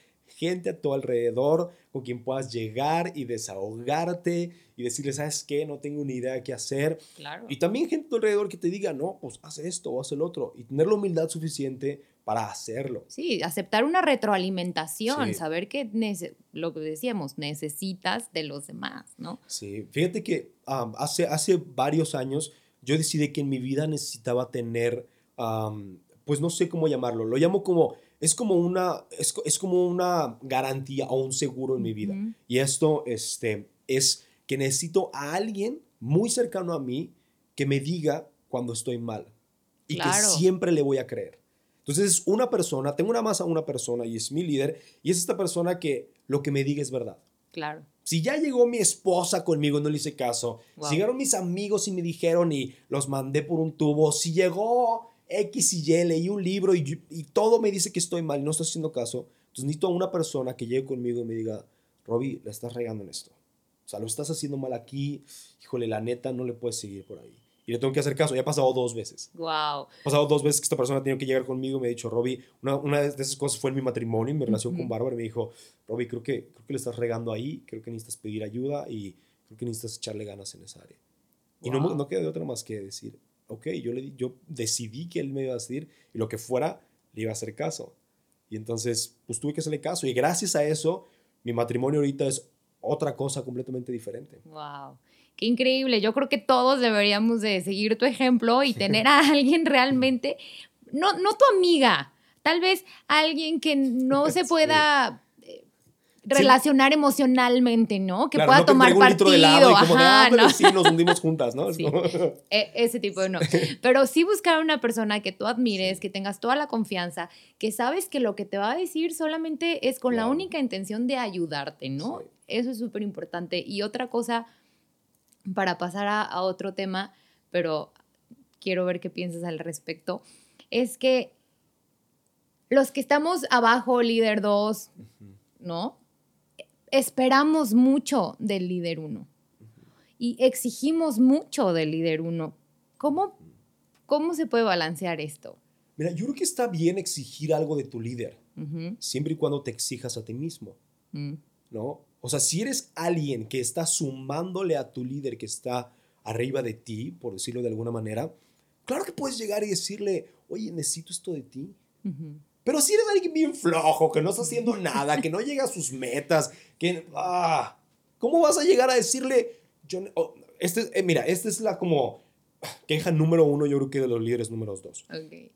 Speaker 2: gente a tu alrededor con quien puedas llegar y desahogarte y decirle, ¿sabes qué? No tengo ni idea de qué hacer.
Speaker 1: Claro.
Speaker 2: Y también gente a tu alrededor que te diga, no, pues haz esto o haz el otro. Y tener la humildad suficiente para hacerlo.
Speaker 1: Sí, aceptar una retroalimentación,
Speaker 2: Sí.
Speaker 1: saber que lo que decíamos, necesitas de los demás, ¿no?
Speaker 2: Sí, fíjate que hace, hace varios años yo decidí que en mi vida necesitaba tener, pues no sé cómo llamarlo, lo llamo como, es como una, es, es como una garantía o un seguro en mi vida. Y esto este, es que necesito a alguien muy cercano a mí que me diga cuando estoy mal y
Speaker 1: Claro.
Speaker 2: que siempre le voy a creer. Entonces es una persona, tengo una más a una persona y es mi líder y es esta persona que lo que me diga es verdad.
Speaker 1: Claro.
Speaker 2: Si ya llegó mi esposa conmigo y no le hice caso,
Speaker 1: Wow.
Speaker 2: si llegaron mis amigos y me dijeron y los mandé por un tubo, si llegó X y Y, leí un libro y, y todo me dice que estoy mal y no estoy haciendo caso, entonces necesito a una persona que llegue conmigo y me diga, Robbie, la estás regando en esto. O sea, lo estás haciendo mal aquí, híjole, la neta, no le puedes seguir por ahí. Y le tengo que hacer caso, ya ha pasado dos veces.
Speaker 1: Wow.
Speaker 2: Ha pasado dos veces que esta persona ha tenido que llegar conmigo y me ha dicho, Robbie, una, una de esas cosas fue en mi matrimonio, en mi relación con
Speaker 1: Ujú.
Speaker 2: Bárbara, y me dijo, Robbie, creo que, creo que le estás regando ahí, creo que necesitas pedir ayuda y creo que necesitas echarle ganas en esa área. Y no,
Speaker 1: Wow.
Speaker 2: no queda de otra más que decir, ok, yo, le, yo decidí que él me iba a decir y lo que fuera, le iba a hacer caso. Y entonces, pues tuve que hacerle caso. Y gracias a eso, mi matrimonio ahorita es otra cosa completamente diferente.
Speaker 1: Wow. Qué increíble. Yo creo que todos deberíamos de seguir tu ejemplo y tener a alguien realmente, no, no tu amiga, tal vez alguien que no se pueda relacionar emocionalmente, ¿no? Que
Speaker 2: Claro,
Speaker 1: pueda
Speaker 2: no
Speaker 1: tomar
Speaker 2: entrego un de
Speaker 1: partido.
Speaker 2: helado y como de,
Speaker 1: Ajá,
Speaker 2: "Ah, pero
Speaker 1: no.
Speaker 2: sí, nos hundimos juntas, ¿no?
Speaker 1: Sí. E- ese tipo no. Pero sí buscar una persona que tú admires, que tengas toda la confianza, que sabes que lo que te va a decir solamente es con la única intención de ayudarte, ¿no? Eso es súper importante. Y otra cosa, para pasar a, a otro tema, pero quiero ver qué piensas al respecto, es que los que estamos abajo, líder 2, ¿no? Esperamos mucho del líder 1 y exigimos mucho del líder 1. ¿Cómo, ¿Cómo se puede balancear esto?
Speaker 2: Mira, yo creo que está bien exigir algo de tu líder, siempre y cuando te exijas a ti mismo,
Speaker 1: mm,
Speaker 2: ¿no? O sea, si eres alguien que está sumándole a tu líder que está arriba de ti, por decirlo de alguna manera, claro que puedes llegar y decirle, oye, necesito esto de ti.
Speaker 1: ujú.
Speaker 2: Pero si eres alguien bien flojo, que no está haciendo nada, que no llega a sus metas, que... Ah, ¿Cómo vas a llegar a decirle... Yo, oh, este, eh, mira, esta es la como queja número uno, yo creo que de los líderes números dos.
Speaker 1: Ok.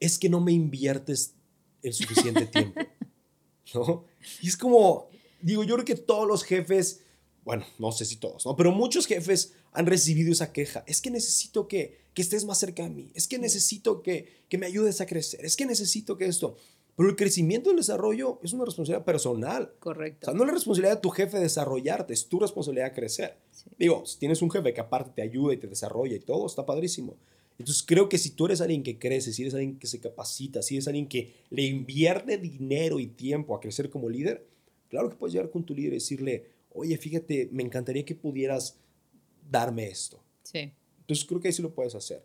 Speaker 2: es que no me inviertes el suficiente tiempo. ¿No? Y es como, digo, yo creo que todos los jefes, bueno, no sé si todos, ¿no? Pero muchos jefes han recibido esa queja. Es que necesito que, que estés más cerca de mí. Es que necesito que, que me ayudes a crecer. Es que necesito que esto. Pero el crecimiento y el desarrollo es una responsabilidad personal. O
Speaker 1: Correcto.
Speaker 2: sea, no es la responsabilidad de tu jefe desarrollarte, es tu responsabilidad crecer.
Speaker 1: Sí.
Speaker 2: Digo, si tienes un jefe que aparte te ayuda y te desarrolla y todo, está padrísimo. Entonces creo que si tú eres alguien que crece, si eres alguien que se capacita, si eres alguien que le invierte dinero y tiempo a crecer como líder, claro que puedes llegar con tu líder y decirle, oye, fíjate, me encantaría que pudieras darme esto.
Speaker 1: Sí.
Speaker 2: Entonces creo que ahí sí lo puedes hacer.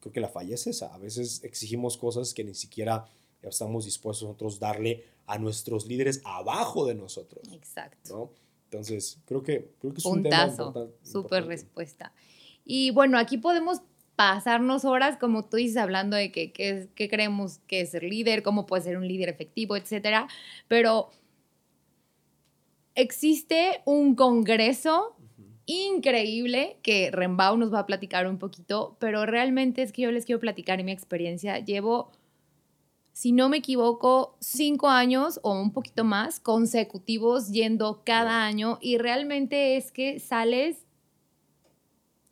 Speaker 2: Creo que la falla es esa. A veces exigimos cosas que ni siquiera estamos dispuestos nosotros darle a nuestros líderes abajo de nosotros.
Speaker 1: Exacto.
Speaker 2: ¿no? Entonces, creo que, creo que es
Speaker 1: un tema. Súper respuesta. Y bueno, aquí podemos pasarnos horas, como tú dices, hablando de qué que, creemos que es ser líder, cómo puede ser un líder efectivo, etcétera. Pero existe un congreso increíble que Rembau nos va a platicar un poquito, pero realmente es que yo les quiero platicar en mi experiencia. Llevo, si no me equivoco, cinco años o un poquito más consecutivos yendo cada año y realmente es que sales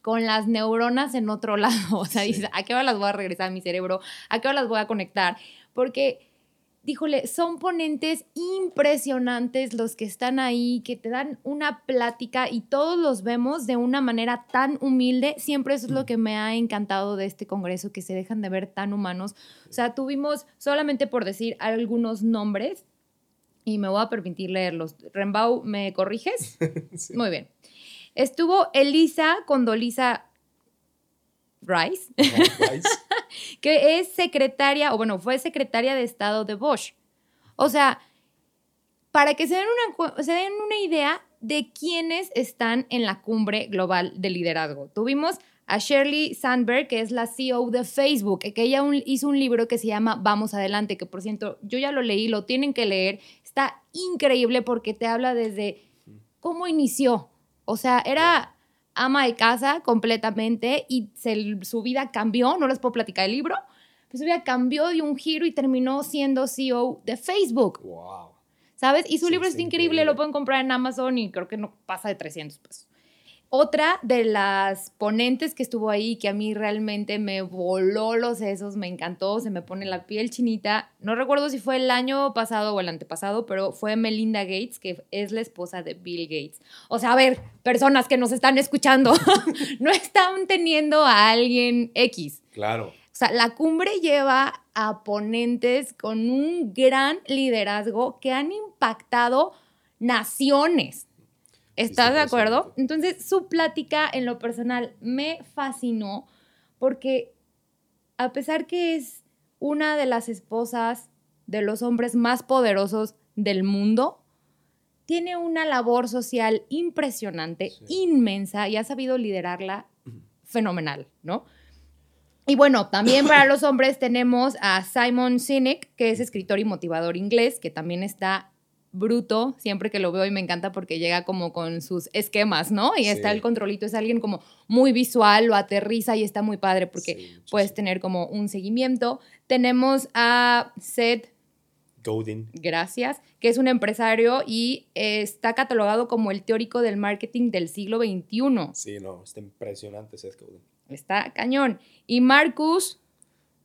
Speaker 1: con las neuronas en otro lado. O sea, dices, ¿a qué hora las voy a regresar a mi cerebro? ¿A qué hora las voy a conectar? Porque, díjole, son ponentes impresionantes los que están ahí, que te dan una plática y todos los vemos de una manera tan humilde. Siempre eso es lo mm. que me ha encantado de este congreso, que se dejan de ver tan humanos. O sea, tuvimos, solamente por decir algunos nombres, y me voy a permitir leerlos. Rembau, ¿me corriges? Muy bien. Estuvo Elisa Condolisa Rice, Rice. que es secretaria, o bueno, fue secretaria de Estado de Bosch. O sea, para que se den una, se den una idea de quiénes están en la cumbre global de liderazgo. Tuvimos a Shirley Sandberg, que es la CEO de Facebook, que ella hizo un libro que se llama Vamos Adelante, que por cierto, yo ya lo leí, lo tienen que leer. Está increíble porque te habla desde cómo inició, o sea, era ama de casa completamente y su vida cambió, no les puedo platicar el libro, pero su vida cambió de un giro y terminó siendo CEO de Facebook. Wow. ¿Sabes? Y su libro es increíble, lo pueden comprar en Amazon y creo que no pasa de 300 pesos. Otra de las ponentes que estuvo ahí, que a mí realmente me voló los sesos, me encantó, se me pone la piel chinita. No recuerdo si fue el año pasado o el antepasado, pero fue Melinda Gates, que es la esposa de Bill Gates. O sea, a ver, personas que nos están escuchando, no están teniendo a alguien X.
Speaker 2: Claro.
Speaker 1: O sea, la cumbre lleva a ponentes con un gran liderazgo que han impactado naciones. ¿Estás de acuerdo? Entonces, su plática en lo personal me fascinó porque a pesar que es una de las esposas de los hombres más poderosos del mundo, tiene una labor social impresionante, inmensa, y ha sabido liderarla fenomenal, ¿no? Y bueno, también para los hombres tenemos a Simon Sinek, que es escritor y motivador inglés, que también está bruto, siempre que lo veo y me encanta porque llega como con sus esquemas, ¿no? Y está el controlito, es alguien como muy visual, lo aterriza y está muy padre porque puedes tener como un seguimiento. Tenemos a Seth
Speaker 2: Godin.
Speaker 1: Gracias, que es un empresario y está catalogado como el teórico del marketing del siglo XXI.
Speaker 2: Sí, no, está impresionante Seth Godin.
Speaker 1: Está cañón. Y Marcus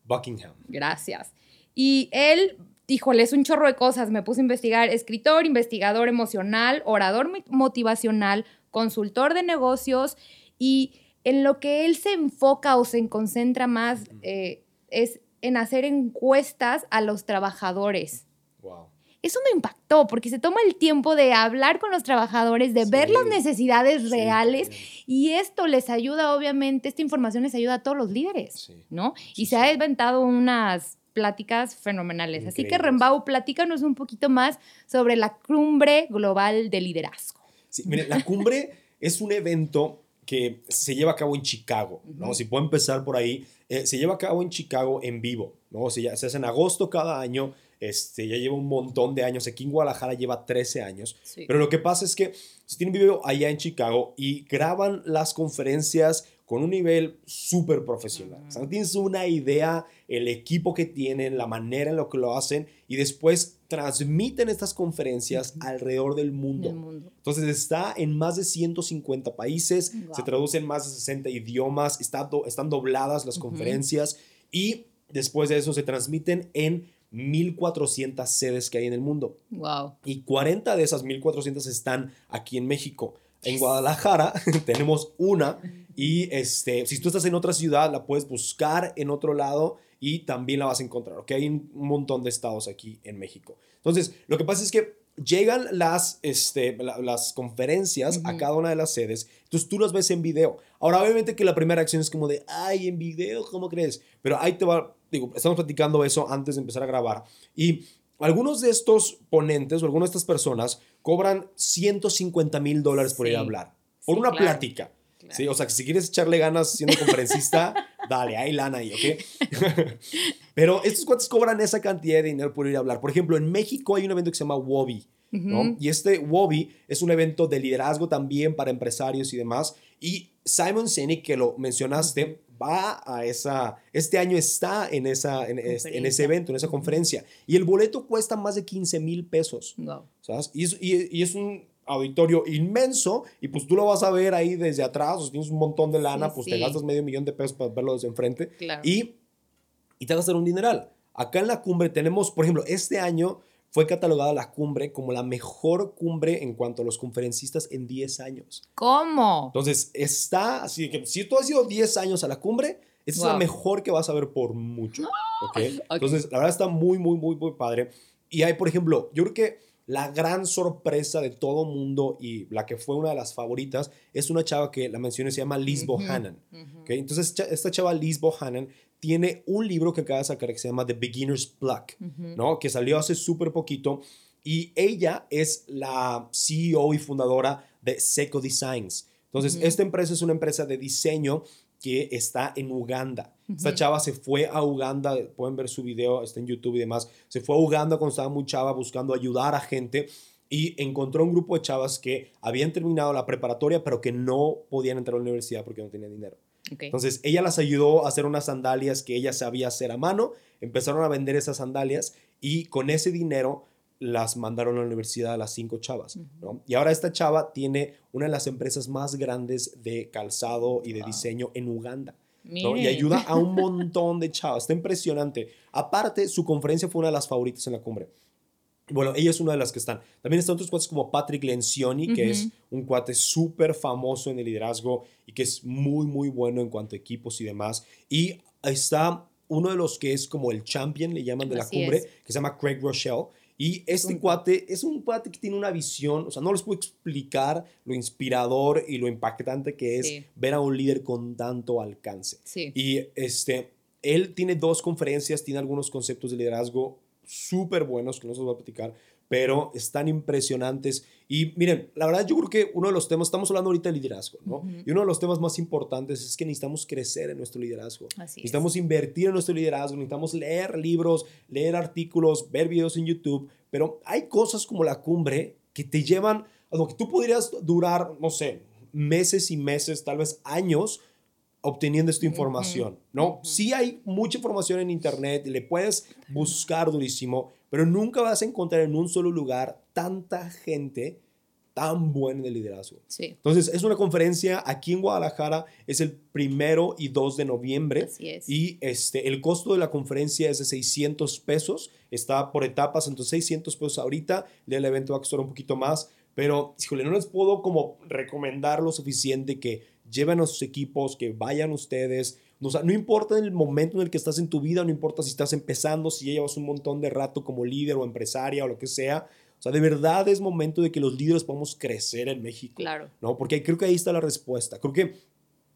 Speaker 2: Buckingham.
Speaker 1: Gracias. Y él híjole, es un chorro de cosas. Me puse a investigar. Escritor, investigador emocional, orador motivacional, consultor de negocios y en lo que él se enfoca o se concentra más eh, es en hacer encuestas a los trabajadores. Wow. Eso me impactó porque se toma el tiempo de hablar con los trabajadores, de ver las necesidades reales y esto les ayuda, obviamente, esta información les ayuda a todos los líderes, ¿no? y se ha inventado unas pláticas fenomenales. Así que Rembau, platícanos un poquito más sobre la cumbre global de liderazgo.
Speaker 2: Sí, mire, la cumbre es un evento que se lleva a cabo en Chicago, ¿no? Si puedo empezar por ahí, eh, se lleva a cabo en Chicago en vivo, ¿no? se hace en agosto cada año, este, ya lleva un montón de años, aquí en Guadalajara lleva 13 años, pero lo que pasa es que se tienen vivo allá en Chicago y graban las conferencias con un nivel súper profesional. O sea, no tienes una idea el equipo que tienen, la manera en lo que lo hacen y después transmiten estas conferencias alrededor del mundo. Entonces está en más de 150 países, se traduce en más de 60 idiomas, está están dobladas las conferencias y después de eso se transmiten en 1400 sedes que hay en el mundo.
Speaker 1: Wow.
Speaker 2: Y 40 de esas 1400 están aquí en México. En Guadalajara tenemos una y este, si tú estás en otra ciudad, la puedes buscar en otro lado y también la vas a encontrar, ¿ok? Hay un montón de estados aquí en México. Entonces, lo que pasa es que llegan las, este, las conferencias a cada una de las sedes, entonces tú las ves en video. Ahora, obviamente que la primera acción es como de, ay, en video, ¿cómo crees? Pero ahí te va, digo, estamos platicando eso antes de empezar a grabar y algunos de estos ponentes o algunas de estas personas cobran 150 mil dólares por ir a hablar, por
Speaker 1: Sí,
Speaker 2: una
Speaker 1: claro.
Speaker 2: plática.
Speaker 1: Claro.
Speaker 2: Sí, o sea, que si quieres echarle ganas siendo conferencista, dale, hay lana ahí, ¿ok? Pero estos cuates cobran esa cantidad de dinero por ir a hablar. Por ejemplo, en México hay un evento que se llama Wobby, ¿no?
Speaker 1: Ujú.
Speaker 2: Y este Wobby es un evento de liderazgo también para empresarios y demás. Y Simon Sinek, que lo mencionaste, va a esa, este año está en, esa, en, es- en ese evento, en esa conferencia. Y el boleto cuesta más de 15 mil pesos.
Speaker 1: Wow.
Speaker 2: ¿sabes? Y es, y- y es un auditorio inmenso y pues tú lo vas a ver ahí desde atrás, o sea, tienes un montón de lana,
Speaker 1: Sí,
Speaker 2: pues
Speaker 1: sí.
Speaker 2: te gastas medio millón de pesos para verlo desde enfrente
Speaker 1: Claro.
Speaker 2: y, y te vas a hacer un dineral. Acá en la cumbre tenemos, por ejemplo, este año fue catalogada la cumbre como la mejor cumbre en cuanto a los conferencistas en 10 años.
Speaker 1: ¿Cómo?
Speaker 2: Entonces, está así que si tú has ido 10 años a la cumbre, esa es la
Speaker 1: Wow.
Speaker 2: mejor que vas a ver por mucho. ¿ok?
Speaker 1: Ok.
Speaker 2: Entonces, la verdad está muy, muy, muy, muy padre. Y hay, por ejemplo, yo creo que la gran sorpresa de todo mundo y la que fue una de las favoritas es una chava que la mencioné, se llama Liz Bohannon. ¿ok? Entonces, esta chava Liz Bohannon tiene un libro que acaba de sacar que se llama The Beginner's Pluck. ¿no? Que salió hace súper poquito. Y ella es la CEO y fundadora de Seco Designs. Entonces, esta empresa es una empresa de diseño que está en Uganda. Esta chava se fue a Uganda, pueden ver su video, está en YouTube y demás. Se fue a Uganda cuando estaba muy chava buscando ayudar a gente y encontró un grupo de chavas que habían terminado la preparatoria, pero que no podían entrar a la universidad porque no tenían dinero. Entonces, ella las ayudó a hacer unas sandalias que ella sabía hacer a mano. Empezaron a vender esas sandalias y con ese dinero las mandaron a la universidad a las cinco chavas. ¿no? Y ahora esta chava tiene una de las empresas más grandes de calzado y de
Speaker 1: Wow.
Speaker 2: diseño en Uganda. ¿no? Y ayuda a un montón de chavas. Está impresionante. Aparte, su conferencia fue una de las favoritas en la cumbre. Bueno, ella es una de las que están. También están otros cuates como Patrick Lencioni, que es un cuate súper famoso en el liderazgo y que es muy, muy bueno en cuanto a equipos y demás. Y está uno de los que es como el champion, le llaman de la cumbre,
Speaker 1: es.
Speaker 2: que se llama Craig Rochelle. Y este cuate es un cuate que tiene una visión, o sea, no les puedo explicar lo inspirador y lo impactante que es
Speaker 1: Sí.
Speaker 2: ver a un líder con tanto alcance.
Speaker 1: Sí.
Speaker 2: Y este, él tiene dos conferencias, tiene algunos conceptos de liderazgo súper buenos que no se los voy a platicar, pero están impresionantes. Y miren, la verdad yo creo que uno de los temas, estamos hablando ahorita de liderazgo, ¿no? Y uno de los temas más importantes es que necesitamos crecer en nuestro liderazgo.
Speaker 1: Así es.
Speaker 2: Necesitamos invertir en nuestro liderazgo, necesitamos leer libros, leer artículos, ver videos en YouTube, pero hay cosas como la cumbre que te llevan a lo que tú podrías durar, no sé, meses y meses, tal vez años obteniendo esta información, ¿no?
Speaker 1: ujú.
Speaker 2: Sí hay mucha información en internet, le puedes buscar durísimo, pero nunca vas a encontrar en un solo lugar tanta gente tan buena en el liderazgo.
Speaker 1: Sí.
Speaker 2: Entonces, es una conferencia aquí en Guadalajara, es el primero y 2 de noviembre.
Speaker 1: Así es.
Speaker 2: Y este, el costo de la conferencia es de 600 pesos, está por etapas, entonces 600 pesos ahorita, el evento va a costar un poquito más, pero, híjole, no les puedo como recomendar lo suficiente que lleven a sus equipos, que vayan ustedes, o sea, no importa el momento en el que estás en tu vida, no importa si estás empezando, si ya llevas un montón de rato como líder o empresaria o lo que sea, o sea, de verdad es momento de que los líderes podamos crecer en México.
Speaker 1: Claro.
Speaker 2: ¿no? Porque creo que ahí está la respuesta. Creo que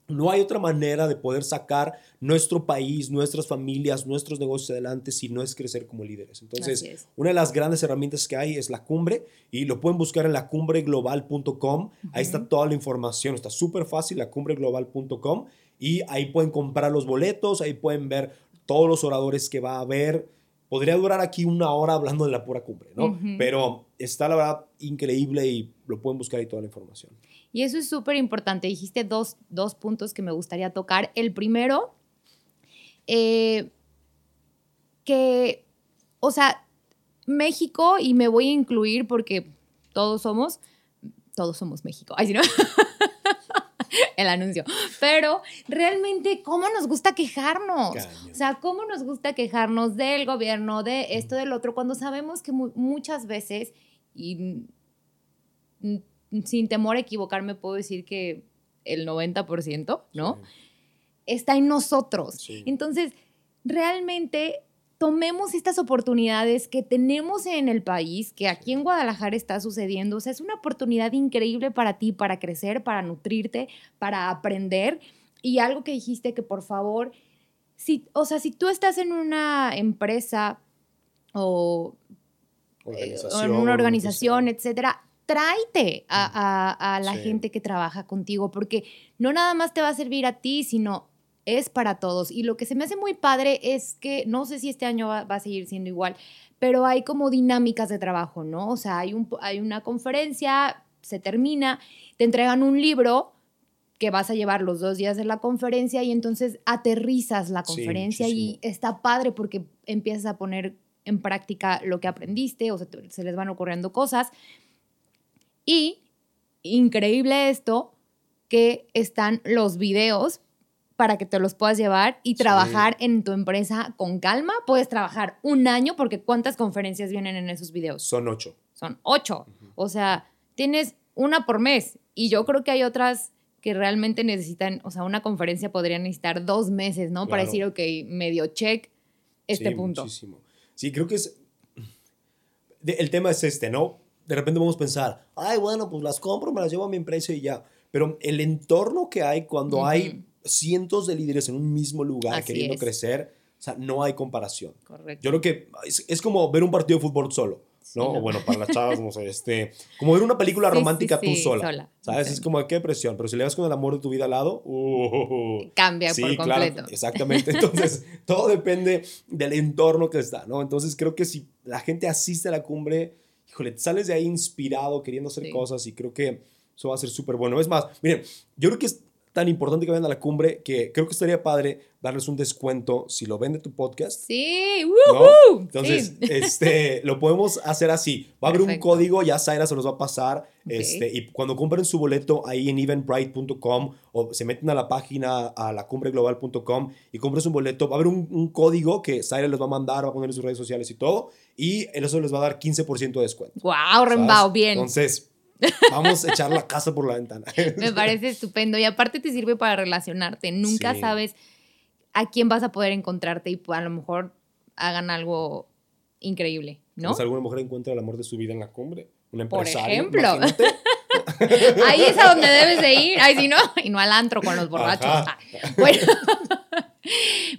Speaker 2: no hay otra manera de poder sacar nuestro país, nuestras familias, nuestros negocios adelante si no es crecer como líderes. Entonces, una de las grandes herramientas que hay es la cumbre y lo pueden buscar en lacumbreglobal.com. Ahí está toda la información. Está súper fácil, lacumbreglobal.com. Y ahí pueden comprar los boletos, ahí pueden ver todos los oradores que va a haber. Podría durar aquí una hora hablando de la pura cumbre, ¿no? Pero está la verdad increíble y lo pueden buscar ahí toda la información.
Speaker 1: Y eso es súper importante. Dijiste dos, dos puntos que me gustaría tocar. El primero, eh, que, o sea, México, y me voy a incluir porque todos somos, todos somos México. Ay, si no. El anuncio. Pero realmente, ¿cómo nos gusta quejarnos? O sea, ¿cómo nos gusta quejarnos del gobierno, de esto, del otro, cuando sabemos que mu- muchas veces, y mm, sin temor a equivocarme, puedo decir que el 90%, ¿no? Está en nosotros.
Speaker 2: Sí.
Speaker 1: Entonces, realmente tomemos estas oportunidades que tenemos en el país, que aquí en Guadalajara está sucediendo. O sea, es una oportunidad increíble para ti, para crecer, para nutrirte, para aprender. Y algo que dijiste que por favor, si, o sea, si tú estás en una empresa o en una organización, etcétera, tráete a, la gente que trabaja contigo, porque no nada más te va a servir a ti, sino es para todos. Y lo que se me hace muy padre es que, no sé si este año va, a seguir siendo igual, pero hay como dinámicas de trabajo, ¿no? O sea, hay, un, hay una conferencia, se termina, te entregan un libro que vas a llevar los dos días de la conferencia y entonces aterrizas la conferencia y está padre porque empiezas a poner en práctica lo que aprendiste o se les van ocurriendo cosas. Y increíble esto, que están los videos para que te los puedas llevar y trabajar en tu empresa con calma. Puedes trabajar un año porque ¿cuántas conferencias vienen en esos videos?
Speaker 2: Son ocho.
Speaker 1: Son ocho. O sea, tienes una por mes y yo creo que hay otras que realmente necesitan, o sea, una conferencia podría necesitar dos meses, ¿no? Para decir, ok, medio check este sí, punto.
Speaker 2: Muchísimo. Sí, creo que es... el tema es este, ¿no? De repente vamos a pensar, ay, bueno, pues las compro, me las llevo a mi empresa y ya. Pero el entorno que hay cuando hay cientos de líderes en un mismo lugar queriendo crecer, o sea, no hay comparación. Correcto. Yo creo que es, como ver un partido de fútbol solo. ¿no? O bueno, para las chavas, no sé, este, como ver una película romántica tú sola, ¿sabes? Es como, qué presión, pero si le vas con el amor de tu vida al lado, uh,
Speaker 1: cambia por completo.
Speaker 2: Claro, exactamente, entonces todo depende del entorno que está, ¿no? Entonces creo que si la gente asiste a la cumbre, híjole, sales de ahí inspirado, queriendo hacer cosas y creo que eso va a ser súper bueno. Es más, miren, yo creo que es tan importante que vayan a la cumbre que creo que estaría padre darles un descuento si lo vende tu podcast.
Speaker 1: Sí,
Speaker 2: Entonces, este, lo podemos hacer así. Va a haber un código, ya Zaira se los va a pasar. Este, y cuando compren su boleto ahí en eventbrite.com o se meten a la página a la cumbreglobal.com y compren su boleto, va a haber un, código que Zaira les va a mandar, va a poner en sus redes sociales y todo. Y eso les va a dar 15% de descuento.
Speaker 1: ¡Wow, Rembao! Bien.
Speaker 2: Entonces, Vamos a echar la casa por la ventana.
Speaker 1: Me parece estupendo. Y aparte te sirve para relacionarte. Nunca sabes a quién vas a poder encontrarte y a lo mejor hagan algo increíble, ¿no?
Speaker 2: alguna mujer encuentra el amor de su vida en la cumbre. Una empresaria.
Speaker 1: Por ejemplo. Ahí es a donde debes de ir. Ay, si no, y no al antro con los borrachos. Ah, bueno.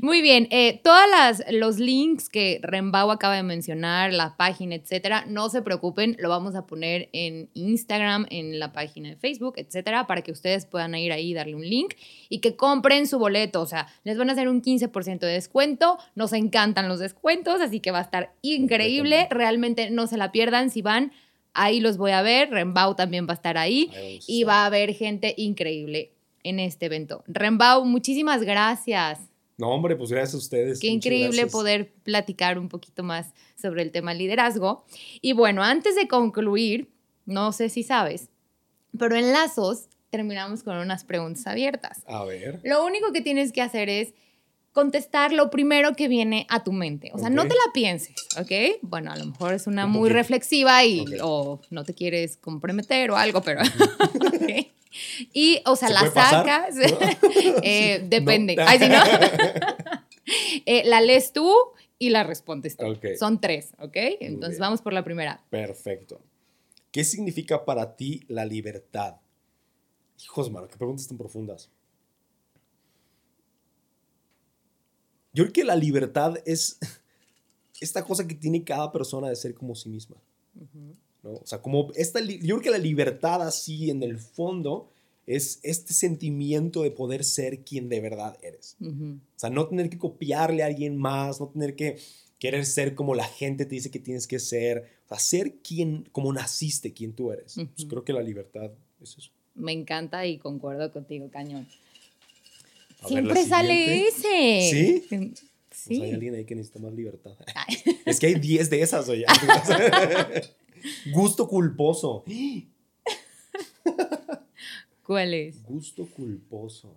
Speaker 1: Muy bien, eh, todos los links que Rembau acaba de mencionar, la página, etcétera, no se preocupen, lo vamos a poner en Instagram, en la página de Facebook, etcétera, para que ustedes puedan ir ahí y darle un link y que compren su boleto. O sea, les van a hacer un 15% de descuento. Nos encantan los descuentos, así que va a estar increíble. Realmente no se la pierdan si van. Ahí los voy a ver. Rembau también va a estar ahí y va a haber gente increíble en este evento. Rembau, muchísimas gracias.
Speaker 2: No, hombre, pues gracias a ustedes.
Speaker 1: Qué increíble poder platicar un poquito más sobre el tema liderazgo. Y bueno, antes de concluir, no sé si sabes, pero en Lazos terminamos con unas preguntas abiertas.
Speaker 2: A ver.
Speaker 1: Lo único que tienes que hacer es contestar lo primero que viene a tu mente. O sea, no te la pienses, ¿ok? Bueno, a lo mejor es una muy reflexiva y o no te quieres comprometer o algo, pero... Y, o sea, la sacas. Eh, depende. Ay, si no. Eh, la lees tú y la respondes tú. Son tres, ¿ok? Entonces vamos por la primera.
Speaker 2: Perfecto. ¿Qué significa para ti la libertad? Hijos, mano, qué preguntas tan profundas. Yo creo que la libertad es esta cosa que tiene cada persona de ser como sí misma. O sea, como esta, yo creo que la libertad así en el fondo es este sentimiento de poder ser quien de verdad eres. O sea, no tener que copiarle a alguien más, no tener que querer ser como la gente te dice que tienes que ser, o sea, ser quien, como naciste, quien tú eres. Pues creo que la libertad es eso.
Speaker 1: Me encanta y concuerdo contigo, cañón. Siempre sale ese.
Speaker 2: ¿Sí? Sí. Pues hay alguien ahí que necesita más libertad. es que hay 10 de esas, oye. Gusto culposo.
Speaker 1: ¿Cuál es?
Speaker 2: Gusto culposo.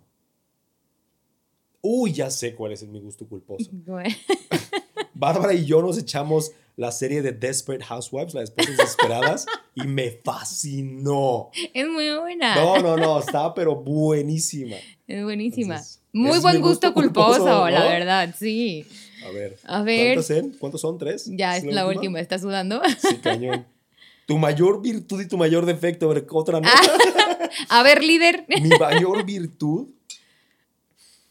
Speaker 2: Uy, ya sé cuál es mi gusto culposo. Bárbara y yo nos echamos la serie de Desperate Housewives, las esposas desesperadas, y me fascinó.
Speaker 1: Es muy buena.
Speaker 2: No, no, no, está pero buenísima.
Speaker 1: Es buenísima. muy buen gusto, culposo, la verdad, sí.
Speaker 2: A ver. A ver. ¿Cuántos, son? ¿Cuántos son? ¿Tres?
Speaker 1: Ya es la, última? ¿estás sudando?
Speaker 2: Sí, cañón. Tu mayor virtud y tu mayor defecto, a ver, otra no.
Speaker 1: a ver, líder.
Speaker 2: Mi mayor virtud.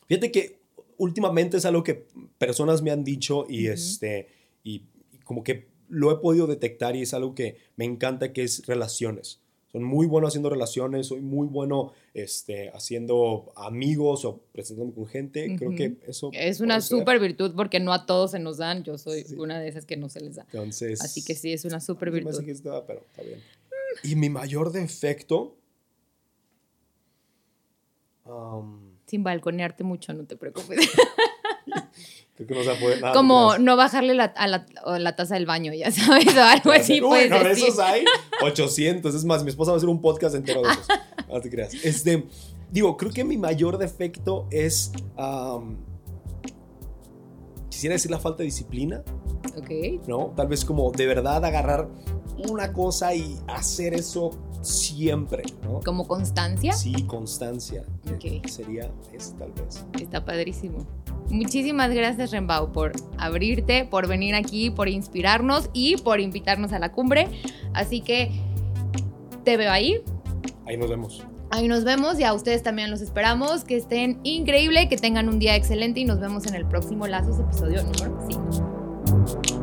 Speaker 2: Fíjate que últimamente es algo que personas me han dicho y este y, como que lo he podido detectar y es algo que me encanta, que es relaciones. Soy muy bueno haciendo relaciones, soy muy bueno este, haciendo amigos o presentándome con gente. Creo que eso...
Speaker 1: Es una súper virtud porque no a todos se nos dan. Yo soy una de esas que no se les da.
Speaker 2: Entonces...
Speaker 1: Así que sí, es una súper virtud.
Speaker 2: que estaba, pero está bien. Y mi mayor defecto...
Speaker 1: Sin balconearte mucho, no te preocupes.
Speaker 2: Creo que no se puede nada.
Speaker 1: Como no bajarle la, a la, la, taza del baño, ya sabes, o algo así.
Speaker 2: Uy, no, de esos hay 800. Es más, mi esposa va a hacer un podcast entero de esos. No te creas. Este, digo, creo que mi mayor defecto es. quisiera decir la falta de disciplina.
Speaker 1: Ok.
Speaker 2: ¿No? Tal vez como de verdad agarrar una cosa y hacer eso siempre, ¿no?
Speaker 1: ¿Como constancia?
Speaker 2: Sí, constancia. Okay. Sería eso, tal vez.
Speaker 1: Está padrísimo. Muchísimas gracias, Rembao, por abrirte, por venir aquí, por inspirarnos y por invitarnos a la cumbre. Así que te veo ahí.
Speaker 2: Ahí nos vemos.
Speaker 1: Ahí nos vemos y a ustedes también los esperamos. Que estén increíble, que tengan un día excelente y nos vemos en el próximo Lazos, episodio número 5.